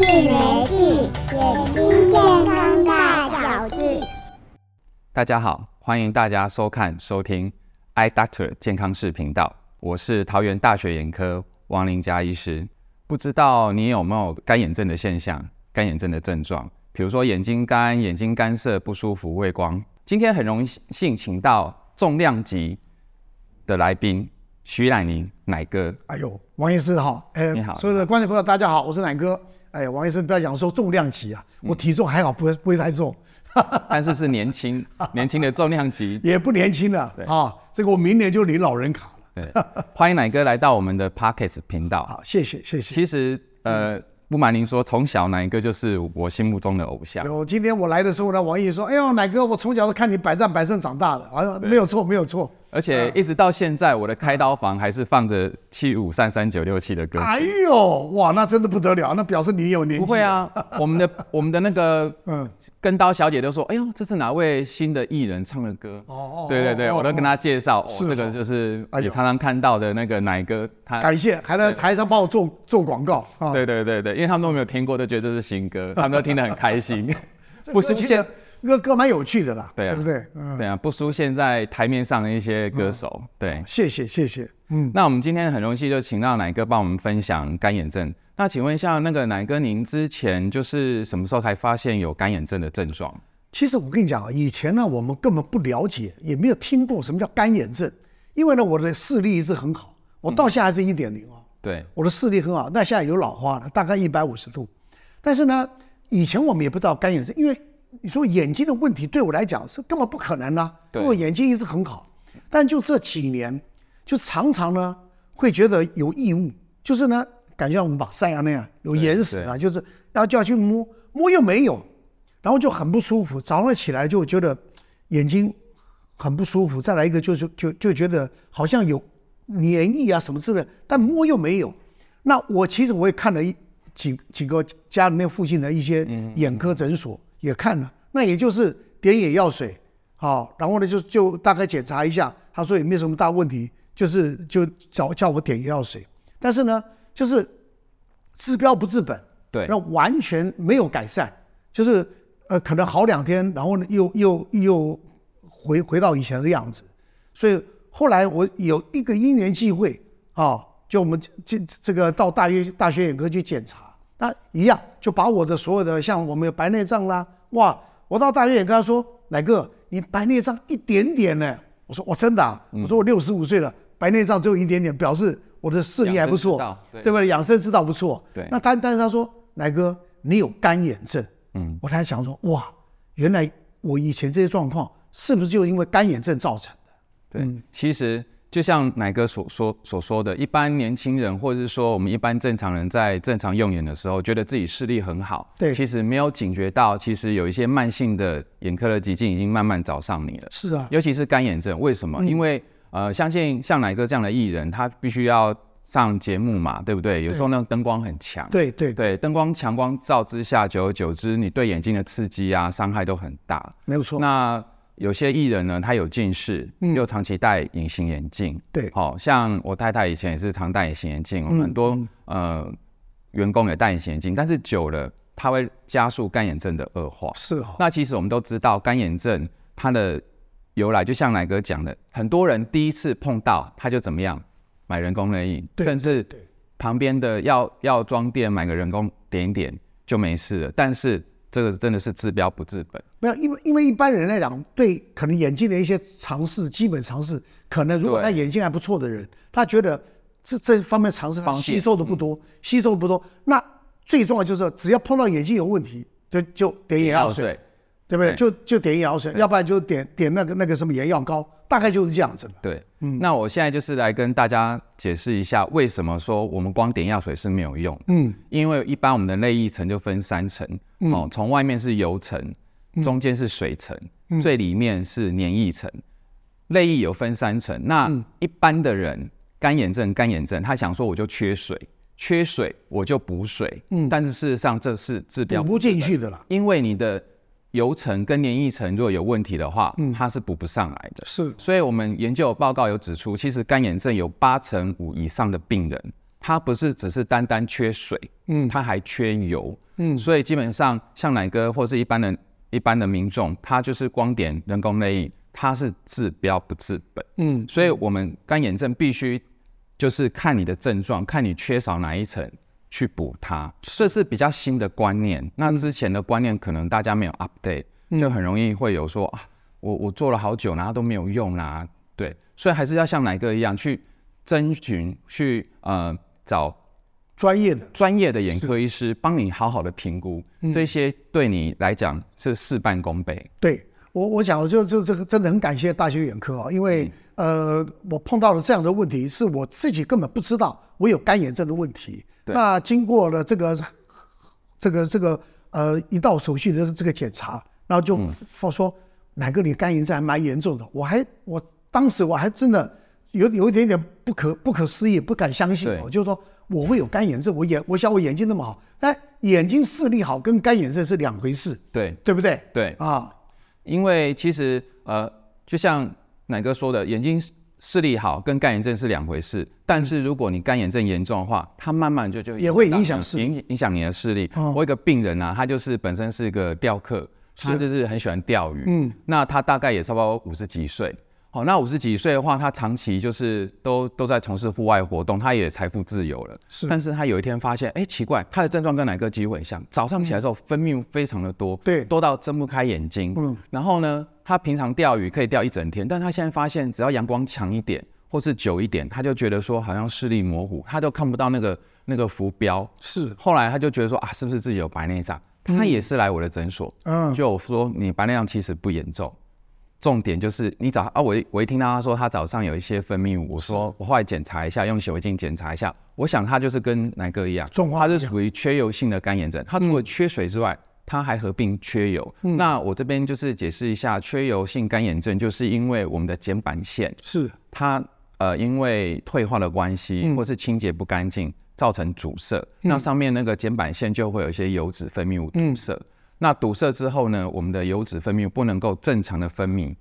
气没气，眼睛健康大小事。大家好，欢迎大家收看收听 Eye Doctor 健康视频道，我是桃园大学眼科王林佳医师。不知道你有没有干眼症的现象？干眼症的症状，比如说眼睛干、眼睛干涩、不舒服、畏光。今天很荣幸请到重量级的来宾徐乃宁乃哥。哎呦，王医师好，哎，你好，所有的观众朋友大家好，我是乃哥。哎，王医生不要讲说重量级啊，我体重还好，不会不会太重，但是是年轻 年轻的重量级，也不年轻了啊。这个我明年就领老人卡了。对，欢迎奶哥来到我们的 Podcast 频道。好，谢谢谢谢。其实呃，不瞒您说，从小奶哥就是我心目中的偶像。有今天我来的时候呢，王医说：“哎呦，奶哥，我从小都看你百战百胜长大的。”啊，没有错，没有错。而且一直到现在，我的开刀房还是放着七五三三九六七的歌。哎呦，哇，那真的不得了，那表示你有年纪。不会啊，我们的我们的那个嗯，跟刀小姐都说，哎呦，这是哪位新的艺人唱的歌？哦哦，对对对，我都跟他介绍，是这个就是也常常看到的那个奶哥。他感谢还在台上帮我做做广告。对对对对，因为他们都没有听过，都觉得这是新歌，他们都听得很开心。不是现。歌歌蛮有趣的啦，对，啊、对不对？嗯，对啊，不输现在台面上的一些歌手。嗯、对，谢谢谢谢。嗯，那我们今天很荣幸就请到乃哥帮我们分享干眼症。那请问一下，那个乃哥，您之前就是什么时候才发现有干眼症的症状？其实我跟你讲啊，以前呢，我们根本不了解，也没有听过什么叫干眼症。因为呢，我的视力一直很好，我到现在还是一点零哦。对，我的视力很好，但现在有老花了，大概一百五十度。但是呢，以前我们也不知道干眼症，因为。你说眼睛的问题对我来讲是根本不可能啊，因为我眼睛一直很好，但就这几年，就常常呢会觉得有异物，就是呢感觉像我们把山羊那样有眼屎啊，就是然后就要去摸，摸又没有，然后就很不舒服，早上起来就觉得眼睛很不舒服，再来一个就是就就觉得好像有黏液啊什么之类的，但摸又没有。那我其实我也看了一几几个家里面附近的一些眼科诊所。也看了，那也就是点眼药水，好，然后呢就就大概检查一下，他说也没有什么大问题，就是就叫叫我点眼药水，但是呢就是治标不治本，对，那完全没有改善，就是呃可能好两天，然后呢又又又回回到以前的样子，所以后来我有一个因缘际会啊，就我们这这个到大医大学眼科去检查。那一样就把我的所有的像我们有白内障啦，哇！我到大医院跟他说，奶哥，你白内障一点点呢？我说我真的啊，我说我六十五岁了，白内障只有一点点，表示我的视力还不错，对不对？养生之道不错。对。那他但是他说，奶哥，你有干眼症。嗯。我才想说，哇，原来我以前这些状况是不是就因为干眼症造成的？对，其实。就像奶哥所说所说的，一般年轻人或者是说我们一般正常人在正常用眼的时候，觉得自己视力很好，对，其实没有警觉到，其实有一些慢性的眼科的疾病已经慢慢找上你了。是啊，尤其是干眼症，为什么？嗯、因为呃，相信像奶哥这样的艺人，他必须要上节目嘛，对不对？有时候那个灯光很强，对对对，灯光强光照之下，久而久之，你对眼睛的刺激啊，伤害都很大。没有错。那有些艺人呢，他有近视，又长期戴隐形眼镜。对，好像我太太以前也是常戴隐形眼镜，很多呃员工也戴隐形眼镜，但是久了，它会加速干眼症的恶化。是哦。那其实我们都知道，干眼症它的由来，就像乃哥讲的，很多人第一次碰到他就怎么样，买人工泪液，甚至旁边的药药妆店买个人工点一点就没事了，但是。这个真的是治标不治本。没有，因为因为一般人来讲，对可能眼睛的一些尝试、基本尝试，可能如果他眼睛还不错的人，他觉得这这方面尝试他吸收的不多，吸收的不多。那最重要就是，只要碰到眼睛有问题，就就点眼药水，对不对？就就点眼药水，要不然就点点那个那个什么眼药膏。大概就是这样子。对，嗯，那我现在就是来跟大家解释一下，为什么说我们光点药水是没有用。嗯，因为一般我们的泪液层就分三层，哦，从外面是油层，中间是水层，最里面是黏液层。泪液有分三层，那一般的人干眼症，干眼症，他想说我就缺水，缺水我就补水，嗯，但是事实上这是治标补不进去的啦，因为你的。油层跟黏液层如果有问题的话，嗯，它是补不上来的。是，所以我们研究报告有指出，其实干眼症有八成五以上的病人，他不是只是单单缺水，嗯，他还缺油，嗯，所以基本上像奶哥或是一般的、一般的民众，他就是光点人工泪液，他是治标不治本，嗯，所以我们干眼症必须就是看你的症状，看你缺少哪一层去补它，这是比较新的观念。那之前的观念可能大家没有 update，就很容易会有说啊，我我做了好久，然后都没有用啦，对，所以还是要像奶哥一样去征询，去呃。找专业的专业的眼科医师帮你好好的评估，这些对你来讲是事半功倍。对我，我想就就这个真的很感谢大学眼科啊，因为呃，我碰到了这样的问题，是我自己根本不知道我有干眼症的问题。那经过了这个这个这个呃一道手续的这个检查，然后就说说乃哥你干眼症还蛮严重的，我还我当时我还真的。有有一点点不可不可思议，不敢相信我，就是说我会有干眼症，我眼我想我眼睛那么好，但眼睛视力好跟干眼症是两回事，对。对不对？对。啊，因为其实呃，就像奶哥说的，眼睛视力好跟干眼症是两回事，但是如果你干眼症严重的话，它慢慢就就也会影响视力，影影响你的视力。我有一个病人啊，他就是本身是一个雕刻，他就是很喜欢钓鱼，嗯，那他大概也差不多五十几岁。好，那五十几岁的话，他长期就是都都在从事户外活动，他也财富自由了。是，但是他有一天发现，哎、欸，奇怪，他的症状跟乃哥机会像。早上起来之后，分泌物非常的多，对、嗯，多到睁不开眼睛。嗯，然后呢，他平常钓鱼可以钓一整天，但他现在发现，只要阳光强一点或是久一点，他就觉得说好像视力模糊，他就看不到那个那个浮标。是，后来他就觉得说啊，是不是自己有白内障？他也是来我的诊所，嗯，就说你白内障其实不严重。重点就是你早啊，我一我一听到他说他早上有一些分泌物，我说我后来检查一下，用显微镜检查一下，我想他就是跟南哥一样，他是属于缺油性的干眼症。他除了缺水之外，他还合并缺油。那我这边就是解释一下，缺油性干眼症就是因为我们的睑板腺是。它呃因为退化的关系，或是清洁不干净造成阻塞，那上面那个睑板腺就会有一些油脂分泌物堵塞。那堵塞之后呢，我们的油脂分泌不能够正常的分泌，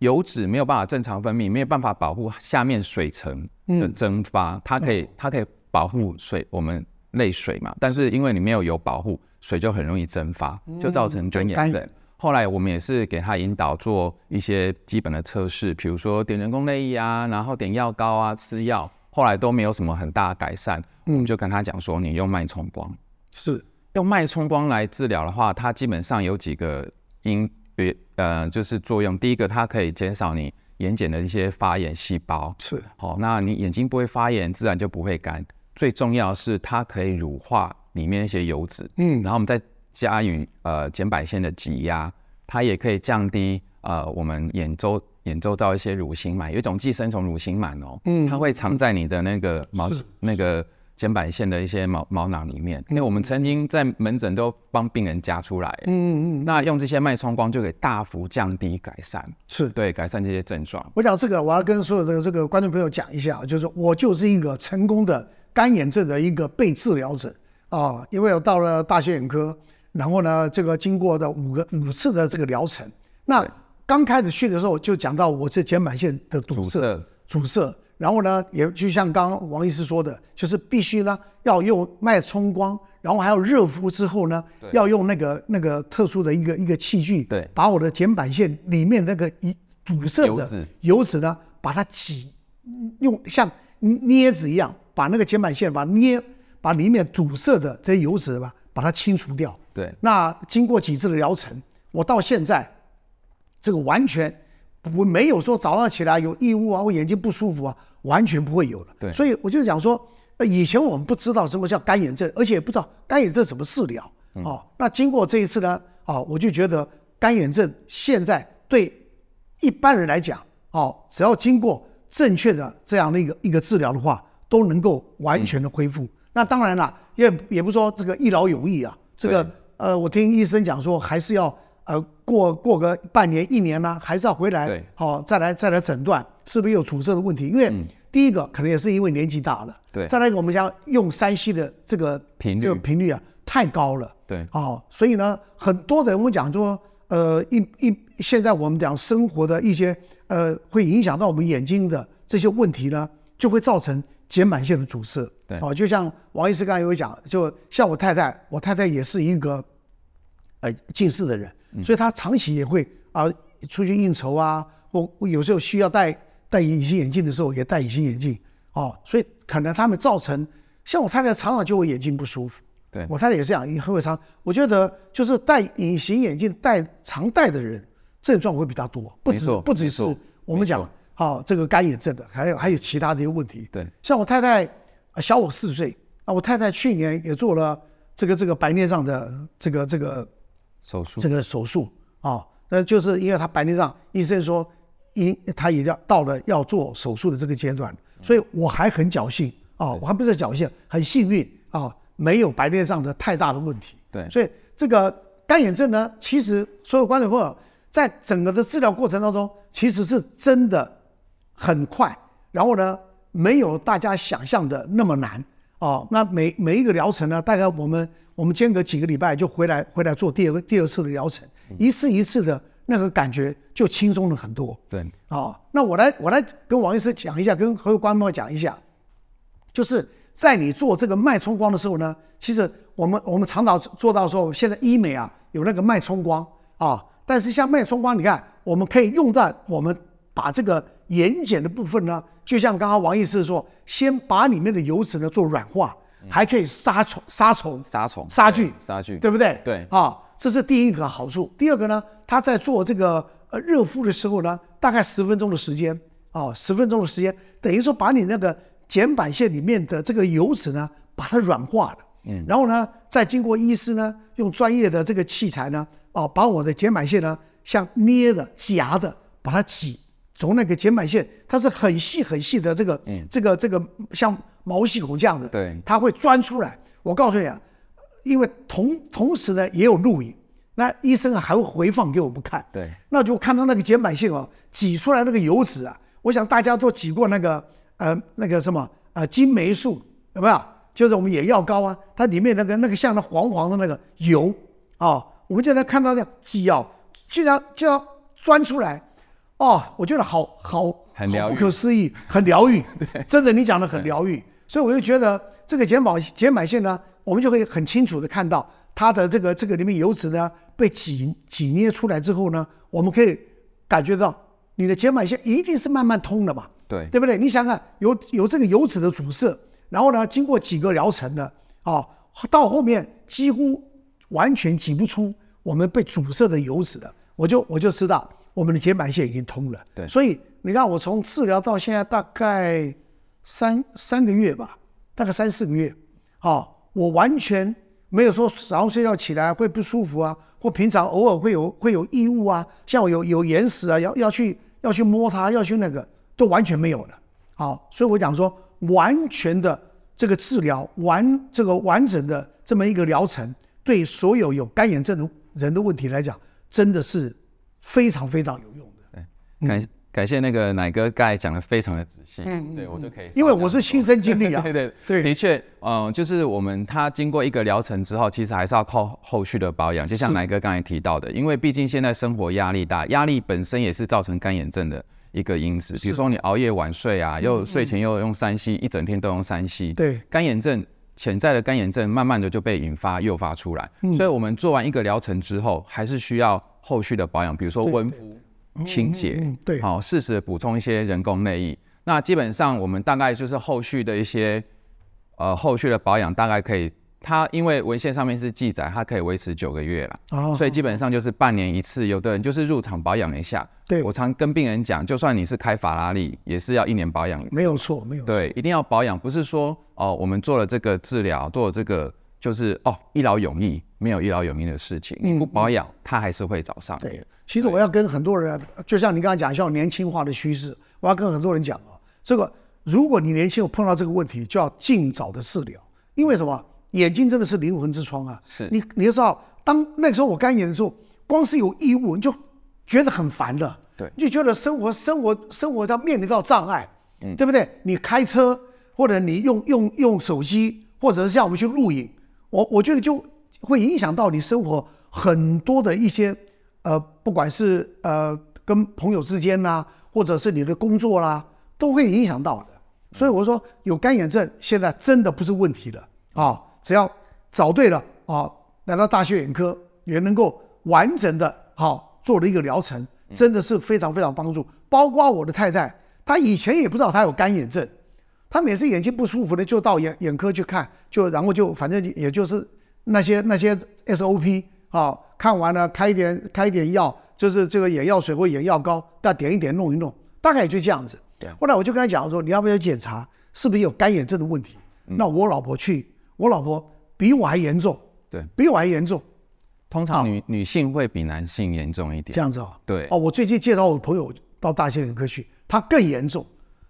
油脂没有办法正常分泌，没有办法保护下面水层的蒸发，嗯、它可以它可以保护水我们泪水嘛，但是因为你没有油保护，水就很容易蒸发，就造成干眼症。后来我们也是给他引导做一些基本的测试，比如说点人工泪液啊，然后点药膏啊，吃药，后来都没有什么很大的改善，我们就跟他讲说，你用脉冲光是。用脉冲光来治疗的话，它基本上有几个因别呃，就是作用。第一个，它可以减少你眼睑的一些发炎细胞，是好，那你眼睛不会发炎，自然就不会干。最重要是，它可以乳化里面一些油脂，嗯，然后我们再加以呃睑板腺的挤压，它也可以降低呃我们眼周眼周到一些乳型螨，有一种寄生虫乳型螨哦，嗯，它会藏在你的那个毛那个。瞼板腺的一些毛毛囊里面，因为我们曾经在门诊都帮病人夹出来，嗯嗯嗯，那用这些脉冲光就可以大幅降低改善，是。对改善这些症状。我讲这个，我要跟所有的这个观众朋友讲一下，就是我就是一个成功的干眼症的一个被治疗者。啊，因为我到了大学眼科，然后呢，这个经过的五个五次的这个疗程，那刚开始去的时候就讲到我这睑板腺的堵塞，阻塞。然后呢，也就像刚刚王医师说的，就是必须呢要用脉冲光，然后还要热敷之后呢，要用那个那个特殊的一个一个器具，对，把我的睑板腺里面那个一堵塞的油脂，呢，把它挤，用像镊子一样，把那个睑板腺把捏，把里面堵塞的这些油脂吧，把它清除掉。对，那经过几次的疗程，我到现在这个完全。我没有说早上起来有异物啊，我眼睛不舒服啊，完全不会有了。对，所以我就讲说，以前我们不知道什么叫干眼症，而且也不知道干眼症怎么治疗。哦，那经过这一次呢，哦，我就觉得干眼症现在对一般人来讲，哦，只要经过正确的这样的一个一个治疗的话，都能够完全的恢复。嗯、那当然了，也也不说这个一劳永逸啊。这个呃，我听医生讲说，还是要。呃，过过个半年一年呢，还是要回来，好再来再来诊断是不是有阻塞的问题？因为第一个可能也是因为年纪大了，对。再来一个，我们讲用三 C 的这个频率，这个频率啊太高了，对。哦，所以呢，很多人我们讲说，呃，一一现在我们讲生活的一些呃，会影响到我们眼睛的这些问题呢，就会造成睑板腺的阻塞。对，哦，就像王医师刚才有讲，就像我太太，我太太也是一个呃近视的人，嗯、所以他长期也会啊、呃、出去应酬啊，或有时候需要戴戴隐形眼镜的时候也戴隐形眼镜。哦，所以可能他们造成，像我太太常常就会眼睛不舒服。对，我太太也是这样，很会常。我觉得就是戴隐形眼镜戴常戴的人，症状会比较多，不止不只是我们讲好这个干眼症的，还有还有其他的一些问题。对，像我太太小我四岁啊，我太太去年也做了这个这个白内障的这个这个手术，这个手术啊，那就是因为他白内障，医生说因他也要到了要做手术的这个阶段，所以我还很侥幸啊，我还不是侥幸，很幸运啊，没有白内障的太大的问题。对，所以这个干眼症呢，其实所有观众朋友在整个的治疗过程当中，其实是真的。很快，然后呢，没有大家想象的那么难哦。那每每一个疗程呢，大概我们我们间隔几个礼拜就回来回来做第二个第二次的疗程，嗯、一次一次的那个感觉就轻松了很多。对，啊、哦，那我来我来跟王医师讲一下，跟所有观众讲一下，就是在你做这个脉冲光的时候呢，其实我们我们常常做到说，现在医美啊有那个脉冲光啊、哦，但是像脉冲光，你看我们可以用在我们把这个。眼瞼的部分呢，就像刚刚王医师说，先把里面的油脂呢做软化，还可以杀虫、杀虫、杀虫、杀菌、杀菌，对不对？对啊，这是第一个好处。第二个呢，他在做这个呃热敷的时候呢，大概十分钟的时间啊，十分钟的时间，等于说把你那个睑板腺里面的这个油脂呢，把它软化了。嗯，然后呢，再经过医师呢用专业的这个器材呢，哦，把我的睑板腺呢像捏的、夹的，把它挤。从那个睑板腺，它是很细很细的这个，嗯，这个这个像毛细孔这样的，对，它会钻出来。我告诉你啊，因为同同时呢也有录影，那医生还会回放给我们看，对，那就看到那个睑板腺哦挤出来那个油脂啊，我想大家都挤过那个呃那个什么呃金霉素有没有？就是我们眼药膏啊，它里面那个那个像那黄黄的那个油啊、哦，我们就在看到那挤哦，竟然就要钻出来。哦，我觉得好好很疗愈，不可思议，很疗愈。对，真的，你讲的很疗愈。所以我就觉得这个瞼板瞼板腺呢，我们就可以很清楚的看到它的这个这个里面油脂呢被挤挤捏出来之后呢，我们可以感觉到你的瞼板腺一定是慢慢通的嘛。对，对不对？你想想，有有这个油脂的阻塞，然后呢，经过几个疗程呢，啊、哦，到后面几乎完全挤不出我们被阻塞的油脂的，我就我就知道。我们的瞼板腺已经通了，对，所以你看我从治疗到现在大概三三个月吧，大概三四个月，啊，我完全没有说早上睡觉起来会不舒服啊，或平常偶尔会有会有异物啊，像我有有眼屎啊，要要去要去摸它，要去那个都完全没有了，好，所以我讲说完全的这个治疗完这个完整的这么一个疗程，对所有有干眼症的人的问题来讲，真的是。非常非常有用的，对，感感谢那个奶哥刚才讲的非常的仔细，嗯，对我就可以，因为我是亲身经历啊，对对对，的确，嗯，就是我们他经过一个疗程之后，其实还是要靠后续的保养，就像奶哥刚才提到的，因为毕竟现在生活压力大，压力本身也是造成干眼症的一个因子，比如说你熬夜晚睡啊，又睡前又用三 C，一整天都用三 C，对，干眼症潜在的干眼症慢慢的就被引发诱发出来，所以我们做完一个疗程之后，还是需要。后续的保养，比如说温敷、清洁，对，好，适时的补充一些人工内衣。那基本上我们大概就是后续的一些，呃，后续的保养大概可以，它因为文献上面是记载，它可以维持九个月了，哦，所以基本上就是半年一次。有的人就是入场保养一下，对，我常跟病人讲，就算你是开法拉利，也是要一年保养一次，没有错，没有错，对，一定要保养，不是说哦，我们做了这个治疗，做了这个。就是哦，一劳永逸，没有一劳永逸的事情。你不保养，它还是会找上。对，其实我要跟很多人，就像你刚才讲，像年轻化的趋势，我要跟很多人讲啊，这个如果你年轻有碰到这个问题，就要尽早的治疗。因为什么？眼睛真的是灵魂之窗啊。是。你你要知道，当那个时候我干眼的时候，光是有异物，你就觉得很烦的。对。你就觉得生活生活生活要面临到障碍，嗯，对不对？你开车或者你用用用手机，或者是像我们去录影。我我觉得就会影响到你生活很多的一些，呃，不管是呃跟朋友之间呐，或者是你的工作啦，都会影响到的。所以我说有干眼症现在真的不是问题了啊，只要找对了啊，来到大学眼科也能够完整的好做了一个疗程，真的是非常非常帮助。包括我的太太，她以前也不知道她有干眼症，她每次眼睛不舒服的就到眼眼科去看，就然后就反正也就是那些那些 SOP 啊，看完了开一点开一点药。就是这个眼药水或眼药膏，再点一点弄一弄，大概也就这样子。对。后来我就跟他讲说，你要不要检查，是不是有干眼症的问题？嗯、那我老婆去，我老婆比我还严重，对，比我还严重。通常女女性会比男性严重一点。这样子啊？对。哦，我最近介绍我朋友到大学眼科去，他更严重，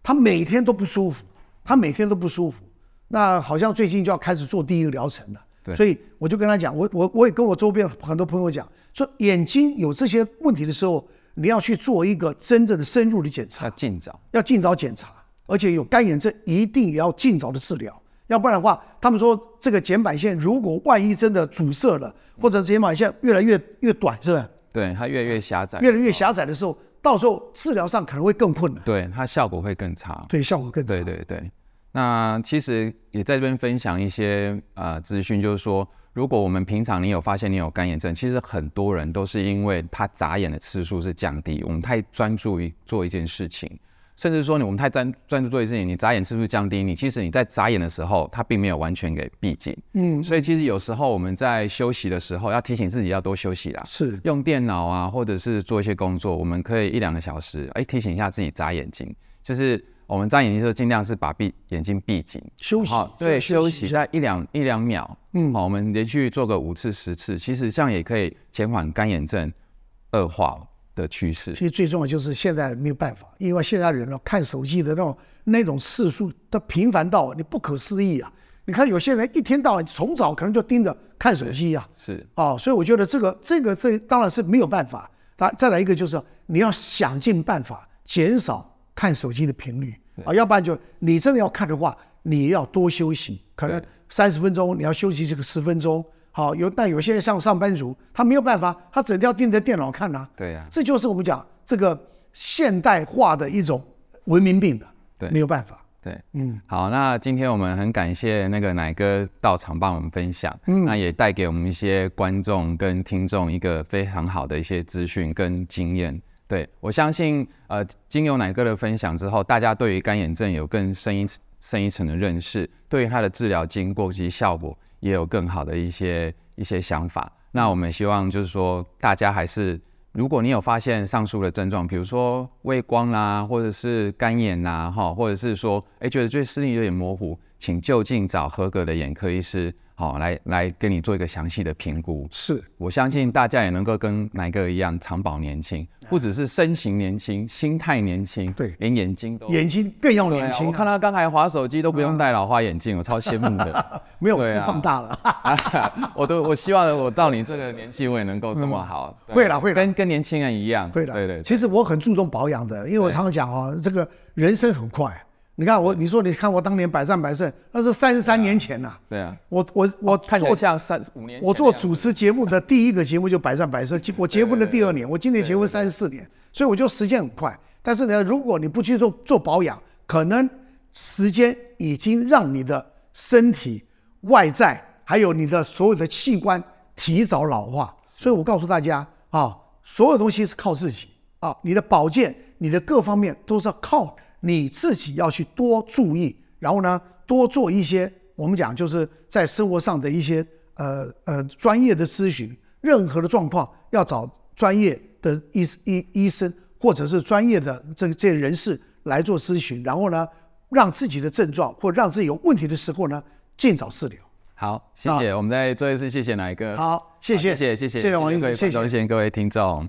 他每天都不舒服，他每天都不舒服。那好像最近就要开始做第一个疗程了。对。所以我就跟他讲，我我我也跟我周边很多朋友讲。说眼睛有这些问题的时候，你要去做一个真正的深入的检查，要尽早，要尽早检查，而且有干眼症一定也要尽早的治疗，要不然的话，他们说这个睑板腺如果万一真的阻塞了，或者睑板腺越来越越短，是吧？对，它越来越狭窄，越来越狭窄的时候，到时候治疗上可能会更困难，对，它效果会更差，对，效果更差，对对对。那其实也在这边分享一些呃资讯，就是说。如果我们平常你有发现你有干眼症，其实很多人都是因为他眨眼的次数是降低，我们太专注于做一件事情，甚至说你我们太专专注做一件事情，你眨眼次数降低，你其实你在眨眼的时候，它并没有完全给闭紧。嗯，所以其实有时候我们在休息的时候要提醒自己要多休息啦。是，用电脑啊，或者是做一些工作，我们可以一两个小时，哎，提醒一下自己眨眼睛，就是。我们眨眼睛的时候，尽量是把闭眼睛闭紧，休息。好，对，休息在一两一两秒。嗯，好，我们连续做个五次十次，其实这样也可以减缓干眼症恶化的趋势。其实最重要就是现在没有办法，因为现在人呢看手机的那种那种次数它频繁到你不可思议啊！你看有些人一天到晚从早可能就盯着看手机啊。是啊，所以我觉得这个这个这当然是没有办法。再再来一个就是你要想尽办法减少。看手机的频率啊，要不然就你真的要看的话，你要多休息，可能三十分钟你要休息这个十分钟。好，有但有些人像上班族，他没有办法，他整天要盯着电脑看呐。对呀，这就是我们讲这个现代化的一种文明病的。对，没有办法。对，嗯，好，那今天我们很感谢那个奶哥到场帮我们分享，嗯，那也带给我们一些观众跟听众一个非常好的一些资讯跟经验。对，我相信，呃，经由乃哥的分享之后，大家对于干眼症有更深一深一层的认识，对于它的治疗经过及效果也有更好的一些一些想法。那我们希望就是说，大家还是，如果你有发现上述的症状，比如说畏光啦，或者是干眼呐，哈，或者是说，哎，觉得这视力有点模糊，请就近找合格的眼科医师。好，来来跟你做一个详细的评估。是，我相信大家也能够跟乃哥一样长保年轻，不只是身形年轻，心态年轻，对，连眼睛都眼睛更要年轻、啊。我看他刚才划手机都不用戴老花眼镜，我超羡慕的。没有，是放大了。我都我希望我到你这个年纪，我也能够这么好。会了，会了，跟跟年轻人一样。会的，对对。其实我很注重保养的，因为我常常讲哦，这个人生很快。你看我，你说你看我当年百战百胜，那是三十三年前呐。对啊，我我我看起来像三五年。我做主持节目的第一个节目就百战百胜，我结婚的第二年，我今年结婚三十四年，所以我就时间很快。但是呢，如果你不去做做保养，可能时间已经让你的身体外在还有你的所有的器官提早老化。所以我告诉大家啊，所有东西是靠自己啊，你的保健，你的各方面都是要靠。你自己要去多注意，然后呢，多做一些我们讲就是在生活上的一些呃呃专业的咨询。任何的状况要找专业的医医医生或者是专业的这这些人士来做咨询，然后呢，让自己的症状或让自己有问题的时候呢，尽早治疗。好，谢谢，啊、我们再做一次谢谢乃哥。好，谢谢，谢谢，谢谢，谢谢王医生，谢谢，谢谢各位听众。